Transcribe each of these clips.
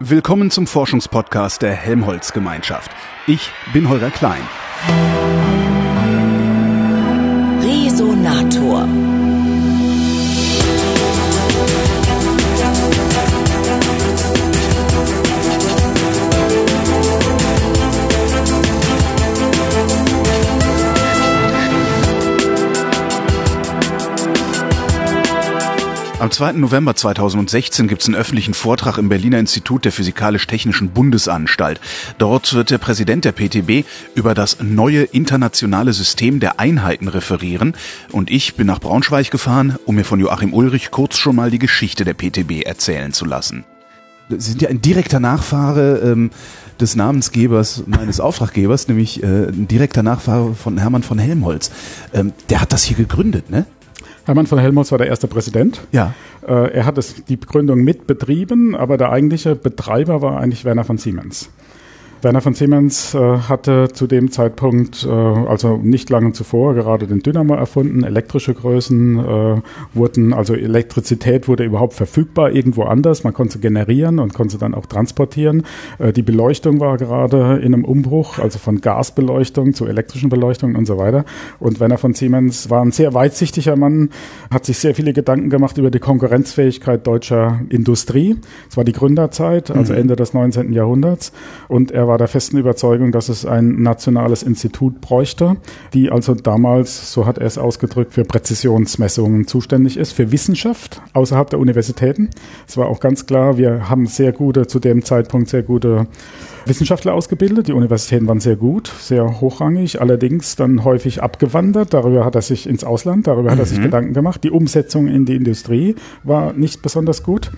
Willkommen zum Forschungspodcast der Helmholtz Gemeinschaft. Ich bin Holger Klein. Resonator. Am 2. November 2016 gibt es einen öffentlichen Vortrag im Berliner Institut der Physikalisch-Technischen Bundesanstalt. Dort wird der Präsident der PTB über das neue internationale System der Einheiten referieren. Und ich bin nach Braunschweig gefahren, um mir von Joachim Ulrich kurz schon mal die Geschichte der PTB erzählen zu lassen. Sie sind ja ein direkter Nachfahre ähm, des Namensgebers meines Auftraggebers, nämlich äh, ein direkter Nachfahre von Hermann von Helmholtz. Ähm, der hat das hier gegründet, ne? Hermann von Helmholtz war der erste Präsident. Ja. Äh, er hat es, die Gründung mitbetrieben, aber der eigentliche Betreiber war eigentlich Werner von Siemens. Werner von Siemens äh, hatte zu dem Zeitpunkt, äh, also nicht lange zuvor, gerade den Dynamo erfunden. Elektrische Größen äh, wurden, also Elektrizität wurde überhaupt verfügbar irgendwo anders. Man konnte generieren und konnte dann auch transportieren. Äh, die Beleuchtung war gerade in einem Umbruch, also von Gasbeleuchtung zu elektrischen Beleuchtung und so weiter. Und Werner von Siemens war ein sehr weitsichtiger Mann, hat sich sehr viele Gedanken gemacht über die Konkurrenzfähigkeit deutscher Industrie. Es war die Gründerzeit, also mhm. Ende des 19. Jahrhunderts. Und er war der festen Überzeugung, dass es ein nationales Institut bräuchte, die also damals, so hat er es ausgedrückt, für Präzisionsmessungen zuständig ist, für Wissenschaft außerhalb der Universitäten. Es war auch ganz klar, wir haben sehr gute, zu dem Zeitpunkt sehr gute Wissenschaftler ausgebildet. Die Universitäten waren sehr gut, sehr hochrangig, allerdings dann häufig abgewandert. Darüber hat er sich ins Ausland, darüber hat er sich mhm. Gedanken gemacht. Die Umsetzung in die Industrie war nicht besonders gut.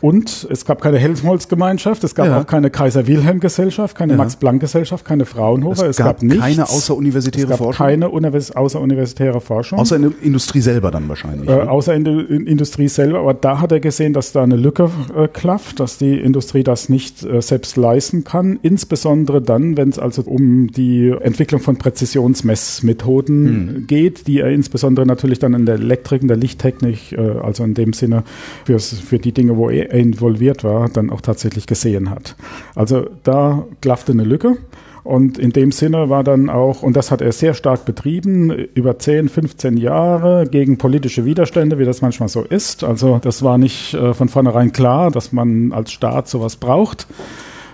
Und es gab keine Helmholtz-Gemeinschaft, es gab ja. auch keine Kaiser-Wilhelm-Gesellschaft, keine ja. Max-Planck-Gesellschaft, keine Fraunhofer. Es, es gab, gab nichts, keine außeruniversitäre es gab Forschung. Keine Univers außeruniversitäre Forschung. Außer in der Industrie selber dann wahrscheinlich. Äh, außer in der Industrie selber, aber da hat er gesehen, dass da eine Lücke äh, klafft, dass die Industrie das nicht äh, selbst leisten kann. Insbesondere dann, wenn es also um die Entwicklung von Präzisionsmessmethoden hm. geht, die er insbesondere natürlich dann in der Elektrik, in der Lichttechnik, äh, also in dem Sinne für die Dinge, wo er involviert war, dann auch tatsächlich gesehen hat. Also da klaffte eine Lücke. Und in dem Sinne war dann auch, und das hat er sehr stark betrieben, über 10, 15 Jahre gegen politische Widerstände, wie das manchmal so ist. Also das war nicht äh, von vornherein klar, dass man als Staat sowas braucht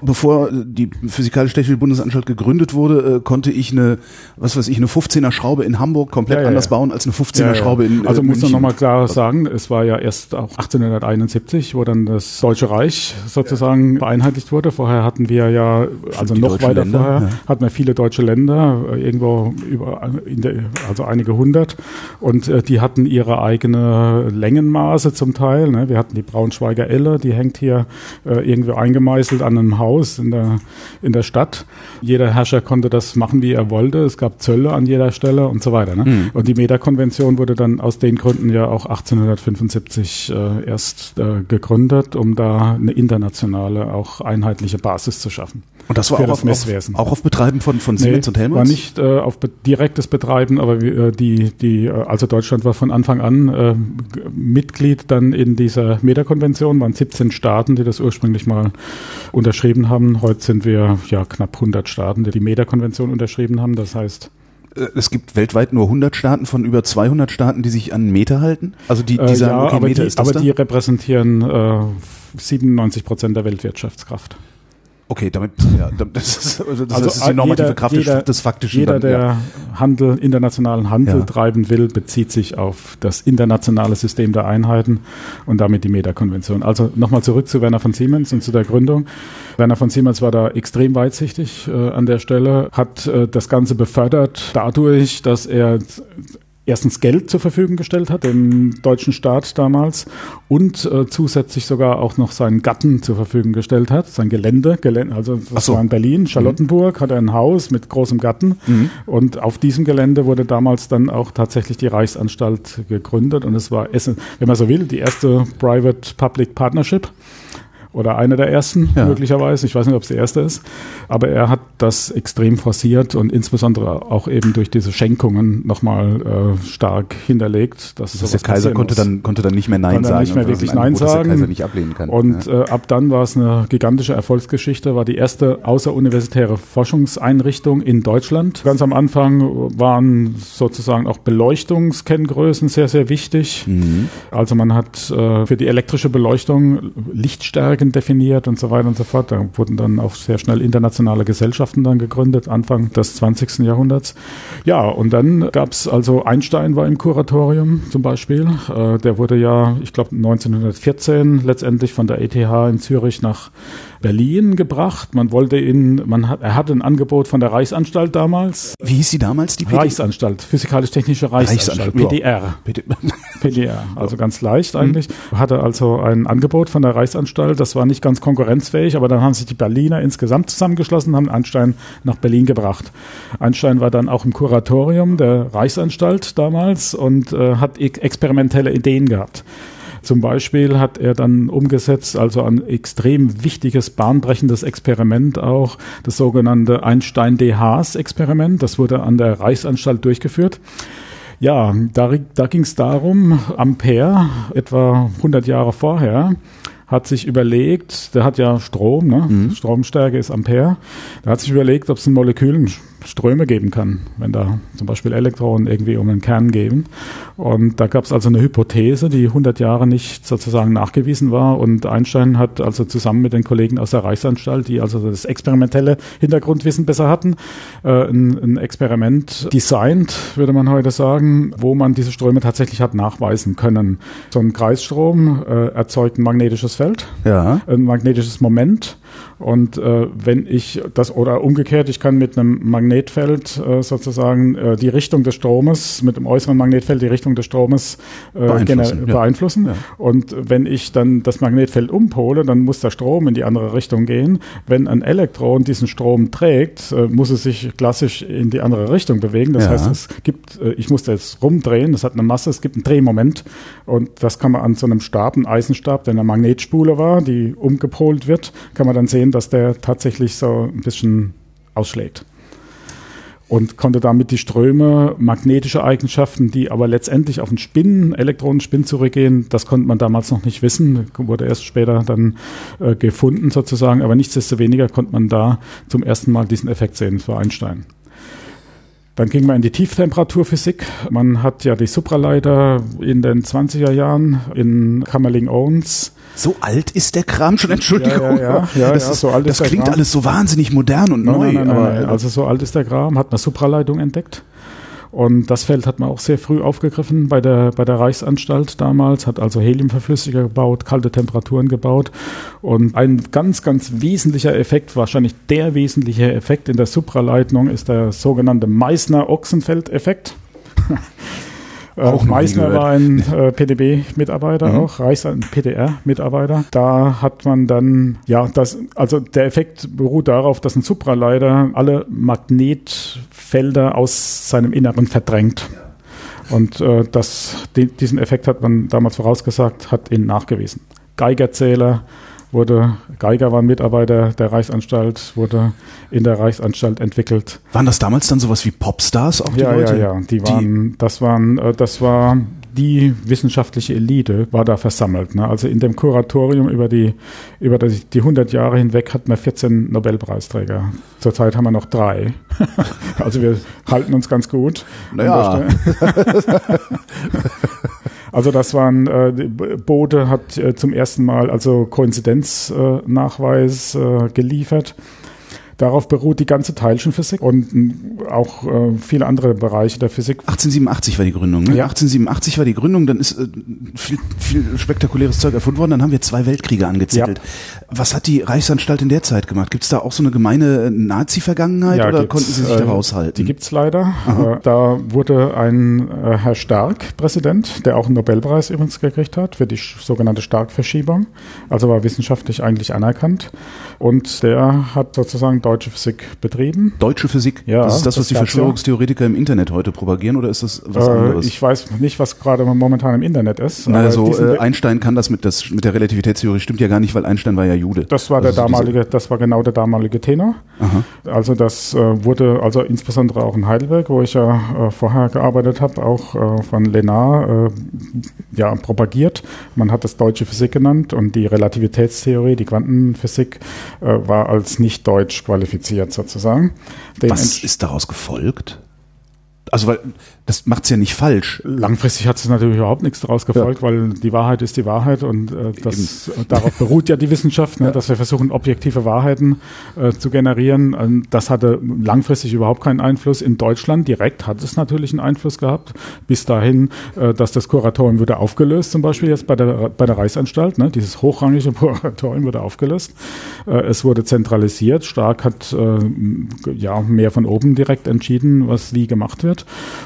bevor die Physikalisch-Technische Bundesanstalt gegründet wurde, äh, konnte ich eine, was weiß ich, eine 15er Schraube in Hamburg komplett ja, ja, anders bauen als eine 15er Schraube in äh, Also muss man nochmal klar sagen, es war ja erst auch 1871, wo dann das Deutsche Reich sozusagen vereinheitlicht wurde. Vorher hatten wir ja, also noch weiter Länder, vorher, hatten wir viele deutsche Länder, äh, irgendwo über, der, also einige hundert. Und die hatten ihre eigene Längenmaße zum Teil. Ne? Wir hatten die Braunschweiger Elle, die hängt hier irgendwie eingemeißelt an einem Haus Haus in der, in der Stadt. Jeder Herrscher konnte das machen, wie er wollte. Es gab Zölle an jeder Stelle und so weiter. Ne? Mhm. Und die Meta-Konvention wurde dann aus den Gründen ja auch 1875 äh, erst äh, gegründet, um da eine internationale, auch einheitliche Basis zu schaffen. Und das war auch, das auf, auch auf Betreiben von, von Siemens nee, und Helmholtz? war nicht äh, auf be direktes Betreiben, aber äh, die, die, äh, also Deutschland war von Anfang an äh, Mitglied dann in dieser Meta-Konvention, waren 17 Staaten, die das ursprünglich mal unterschrieben haben. Heute sind wir ja knapp 100 Staaten, die die Meta-Konvention unterschrieben haben. Das heißt, äh, es gibt weltweit nur 100 Staaten von über 200 Staaten, die sich an Meter halten? Also die, die äh, sagen, ja, okay, aber Meter die, ist das Aber da? die repräsentieren äh, 97 Prozent der Weltwirtschaftskraft. Okay, damit, ja, das ist, also das also ist die normative jeder, Kraft jeder, des Faktischen. Jeder, dann, ja. der Handel, internationalen Handel ja. treiben will, bezieht sich auf das internationale System der Einheiten und damit die Meta-Konvention. Also nochmal zurück zu Werner von Siemens und zu der Gründung. Werner von Siemens war da extrem weitsichtig äh, an der Stelle, hat äh, das Ganze befördert dadurch, dass er erstens Geld zur Verfügung gestellt hat, dem deutschen Staat damals, und äh, zusätzlich sogar auch noch seinen Gatten zur Verfügung gestellt hat, sein Gelände, Gelände also das so. war in Berlin, Charlottenburg, mhm. hat er ein Haus mit großem Gatten mhm. und auf diesem Gelände wurde damals dann auch tatsächlich die Reichsanstalt gegründet und es war, wenn man so will, die erste Private-Public Partnership oder einer der ersten ja. möglicherweise. Ich weiß nicht, ob es der erste ist, aber er hat das extrem forciert und insbesondere auch eben durch diese Schenkungen nochmal äh, stark hinterlegt. Dass das heißt, der Kaiser konnte dann, konnte dann nicht mehr Nein konnte sagen. nicht mehr wirklich Nein sagen. Kaiser nicht ablehnen kann. Und ja. äh, ab dann war es eine gigantische Erfolgsgeschichte, war die erste außeruniversitäre Forschungseinrichtung in Deutschland. Ganz am Anfang waren sozusagen auch Beleuchtungskenngrößen sehr, sehr wichtig. Mhm. Also man hat äh, für die elektrische Beleuchtung Lichtstärken definiert und so weiter und so fort. Da wurden dann auch sehr schnell internationale Gesellschaften dann gegründet, Anfang des 20. Jahrhunderts. Ja, und dann gab es also Einstein war im Kuratorium zum Beispiel. Äh, der wurde ja, ich glaube 1914 letztendlich von der ETH in Zürich nach Berlin gebracht. Man wollte ihn, man hat, er hatte ein Angebot von der Reichsanstalt damals. Wie hieß sie damals, die PD? Reichsanstalt, Physikalisch-Technische Reichsanstalt, PDR. PDR, also ganz leicht eigentlich. Mhm. Hatte also ein Angebot von der Reichsanstalt, das war nicht ganz konkurrenzfähig, aber dann haben sich die Berliner insgesamt zusammengeschlossen, haben Einstein nach Berlin gebracht. Einstein war dann auch im Kuratorium der Reichsanstalt damals und äh, hat experimentelle Ideen gehabt. Zum Beispiel hat er dann umgesetzt, also ein extrem wichtiges, bahnbrechendes Experiment auch, das sogenannte Einstein-DHs-Experiment. Das wurde an der Reichsanstalt durchgeführt. Ja, da, da ging es darum, Ampere, etwa 100 Jahre vorher, hat sich überlegt, der hat ja Strom, ne? Mhm. Stromstärke ist Ampere, der hat sich überlegt, ob es ein Molekülen Ströme geben kann, wenn da zum Beispiel Elektronen irgendwie um einen Kern gehen. Und da gab es also eine Hypothese, die 100 Jahre nicht sozusagen nachgewiesen war. Und Einstein hat also zusammen mit den Kollegen aus der Reichsanstalt, die also das experimentelle Hintergrundwissen besser hatten, äh, ein, ein Experiment designt, würde man heute sagen, wo man diese Ströme tatsächlich hat nachweisen können. So ein Kreisstrom äh, erzeugt ein magnetisches Feld, ja. ein magnetisches Moment. Und äh, wenn ich das oder umgekehrt, ich kann mit einem Magnetfeld äh, sozusagen äh, die Richtung des Stromes, mit dem äußeren Magnetfeld die Richtung des Stromes äh, beeinflussen. Ja. beeinflussen. Ja. Und wenn ich dann das Magnetfeld umpole, dann muss der Strom in die andere Richtung gehen. Wenn ein Elektron diesen Strom trägt, äh, muss es sich klassisch in die andere Richtung bewegen. Das ja. heißt, es gibt, äh, ich muss das rumdrehen, das hat eine Masse, es gibt einen Drehmoment und das kann man an so einem Stab, einem Eisenstab, der eine Magnetspule war, die umgepolt wird, kann man dann sehen, dass der tatsächlich so ein bisschen ausschlägt. Und konnte damit die Ströme, magnetische Eigenschaften, die aber letztendlich auf den Spin, Elektronenspin zurückgehen, das konnte man damals noch nicht wissen, wurde erst später dann äh, gefunden sozusagen, aber nichtsdestoweniger konnte man da zum ersten Mal diesen Effekt sehen, das war Einstein. Dann ging man in die Tieftemperaturphysik. Man hat ja die Supraleiter in den 20er Jahren in Kamerling-Owens so alt ist der Kram schon, Entschuldigung. Ja, ja, ja, das, ja, so alt das ist klingt alles so wahnsinnig modern und nein, neu. Nein, nein, nein, also so alt ist der Kram, hat eine Supraleitung entdeckt. Und das Feld hat man auch sehr früh aufgegriffen bei der, bei der Reichsanstalt damals, hat also Heliumverflüssiger gebaut, kalte Temperaturen gebaut. Und ein ganz, ganz wesentlicher Effekt, wahrscheinlich der wesentliche Effekt in der Supraleitung ist der sogenannte Meissner-Ochsenfeld-Effekt. Äh, auch Meissner war ein äh, PDB-Mitarbeiter, mhm. auch Reichs ein PDR-Mitarbeiter. Da hat man dann, ja, das, also der Effekt beruht darauf, dass ein Supraleiter alle Magnetfelder aus seinem Inneren verdrängt. Und äh, das, die, diesen Effekt hat man damals vorausgesagt, hat ihn nachgewiesen. Geigerzähler, wurde, Geiger war ein Mitarbeiter der Reichsanstalt, wurde in der Reichsanstalt entwickelt. Waren das damals dann sowas wie Popstars auch die ja, Leute? Ja, ja, die waren, die das waren, äh, das war die wissenschaftliche Elite war da versammelt. Ne? Also in dem Kuratorium über die über die, die 100 Jahre hinweg hatten wir 14 Nobelpreisträger. Zurzeit haben wir noch drei. also wir halten uns ganz gut. Naja. Also das waren, äh, Bode hat äh, zum ersten Mal also Koinzidenznachweis äh, geliefert. Darauf beruht die ganze Teilchenphysik und äh, auch äh, viele andere Bereiche der Physik. 1887 war die Gründung. Ne? Ja. 1887 war die Gründung, dann ist äh, viel, viel spektakuläres Zeug erfunden worden, dann haben wir zwei Weltkriege angezettelt. Ja. Was hat die Reichsanstalt in der Zeit gemacht? Gibt es da auch so eine gemeine Nazi-Vergangenheit ja, oder konnten Sie sich da äh, raushalten? Die gibt's leider. Äh, da wurde ein äh, Herr Stark Präsident, der auch einen Nobelpreis übrigens gekriegt hat für die sogenannte Stark-Verschiebung. Also war wissenschaftlich eigentlich anerkannt. Und der hat sozusagen deutsche Physik betrieben. Deutsche Physik? Ja. Das ist das, was die Verschwörungstheoretiker im Internet heute propagieren oder ist das was äh, anderes? Ich weiß nicht, was gerade momentan im Internet ist. Na, also äh, Einstein kann das mit, das mit der Relativitätstheorie stimmt ja gar nicht, weil Einstein war ja Jude. Das war der damalige, das war genau der damalige Tenor. Aha. Also das äh, wurde, also insbesondere auch in Heidelberg, wo ich ja äh, vorher gearbeitet habe, auch äh, von Lenar äh, ja propagiert. Man hat das deutsche Physik genannt und die Relativitätstheorie, die Quantenphysik, war als nicht deutsch qualifiziert sozusagen. Dem Was ist daraus gefolgt? Also weil das macht's ja nicht falsch. Langfristig hat es natürlich überhaupt nichts daraus gefolgt, ja. weil die Wahrheit ist die Wahrheit und äh, das, darauf beruht ja die Wissenschaft, ne, ja. dass wir versuchen, objektive Wahrheiten äh, zu generieren. Und das hatte langfristig überhaupt keinen Einfluss. In Deutschland direkt hat es natürlich einen Einfluss gehabt, bis dahin, äh, dass das Kuratorium wurde aufgelöst, zum Beispiel jetzt bei der, bei der Reichsanstalt. Ne, dieses hochrangige Kuratorium wurde aufgelöst. Äh, es wurde zentralisiert. Stark hat äh, ja mehr von oben direkt entschieden, was wie gemacht wird.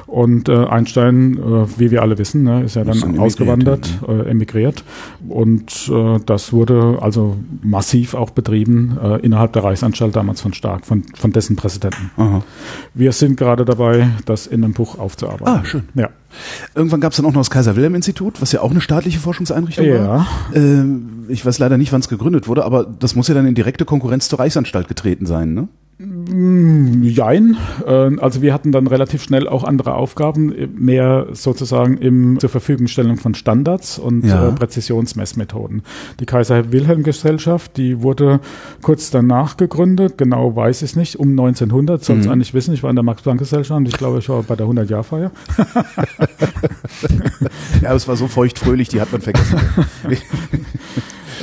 Und äh, Einstein, äh, wie wir alle wissen, ne, ist ja dann ist ausgewandert, emigriert, äh, emigriert. Und äh, das wurde also massiv auch betrieben äh, innerhalb der Reichsanstalt damals von Stark, von, von dessen Präsidenten. Aha. Wir sind gerade dabei, das in einem Buch aufzuarbeiten. Ah, schön. Ja. Irgendwann gab es dann auch noch das Kaiser-Wilhelm-Institut, was ja auch eine staatliche Forschungseinrichtung ja. war. Ähm, ich weiß leider nicht, wann es gegründet wurde, aber das muss ja dann in direkte Konkurrenz zur Reichsanstalt getreten sein, ne? Mm, jein. Äh, also wir hatten dann relativ schnell auch andere Aufgaben, mehr sozusagen im zur Verfügungstellung von Standards und ja. Äh, Präzisionsmessmethoden. Die Kaiser-Wilhelm-Gesellschaft, die wurde kurz danach gegründet, genau weiß ich es nicht, um 1900, soll es mhm. eigentlich wissen. Ich war in der Max-Planck-Gesellschaft und ich glaube, ich war bei der 100-Jahr-Feier. ja, es war so feuchtfröhlich, die hat man vergessen.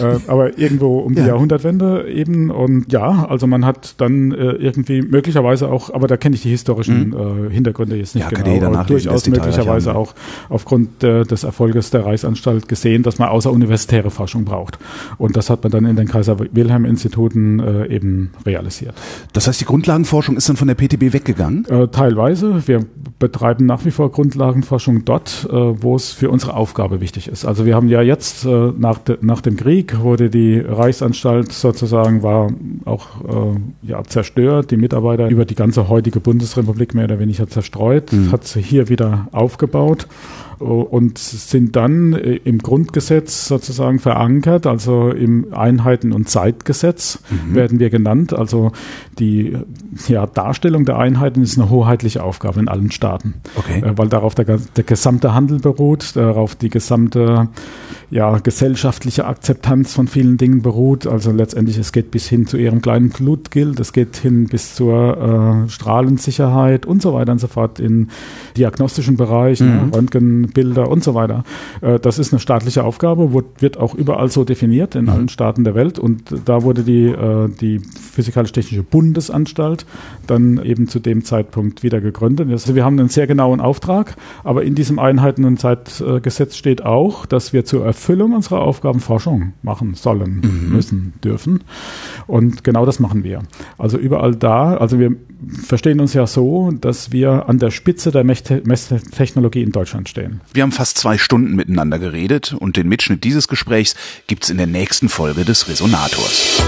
äh, aber irgendwo um die ja. Jahrhundertwende eben. Und ja, also man hat dann äh, irgendwie möglicherweise auch, aber da kenne ich die historischen mhm. äh, Hintergründe jetzt nicht ja, genau, aber durchaus möglicherweise auch aufgrund äh, des Erfolges der Reichsanstalt gesehen, dass man außeruniversitäre Forschung braucht. Und das hat man dann in den Kaiser-Wilhelm-Instituten äh, eben realisiert. Das heißt, die Grundlagenforschung ist dann von der PTB weggegangen? Teilweise. Wir betreiben nach wie vor Grundlagenforschung dort, wo es für unsere Aufgabe wichtig ist. Also wir haben ja jetzt nach, de, nach dem Krieg Krieg wurde die Reichsanstalt sozusagen war auch äh, ja, zerstört. Die Mitarbeiter über die ganze heutige Bundesrepublik mehr oder weniger zerstreut, mhm. hat sie hier wieder aufgebaut und sind dann äh, im Grundgesetz sozusagen verankert, also im Einheiten- und Zeitgesetz mhm. werden wir genannt. Also die ja, Darstellung der Einheiten ist eine hoheitliche Aufgabe in allen Staaten, okay. Äh, weil darauf der, der gesamte Handel beruht, darauf die gesamte ja, gesellschaftliche Akzeptanz von vielen Dingen beruht. Also letztendlich, es geht bis hin zu ihrem kleinen Blutgild, es geht hin bis zur äh, Strahlensicherheit und so weiter und so fort in diagnostischen Bereichen, mhm. Röntgen, Bilder und so weiter. Äh, das ist eine staatliche Aufgabe, wird auch überall so definiert in mhm. allen Staaten der Welt. Und da wurde die, äh, die Physikalisch-Technische Bundesanstalt dann eben zu dem Zeitpunkt wieder gegründet. Also wir haben einen sehr genauen Auftrag, aber in diesem Einheiten- und Zeitgesetz steht auch, dass wir zur Erfüllung unserer Aufgaben Forschung machen sollen, mhm. müssen, dürfen. Und genau das machen wir. Also überall da, also wir verstehen uns ja so, dass wir an der Spitze der Messtechnologie in Deutschland stehen. Wir haben fast zwei Stunden miteinander geredet und den Mitschnitt dieses Gesprächs gibt's in der nächsten Folge des Resonators.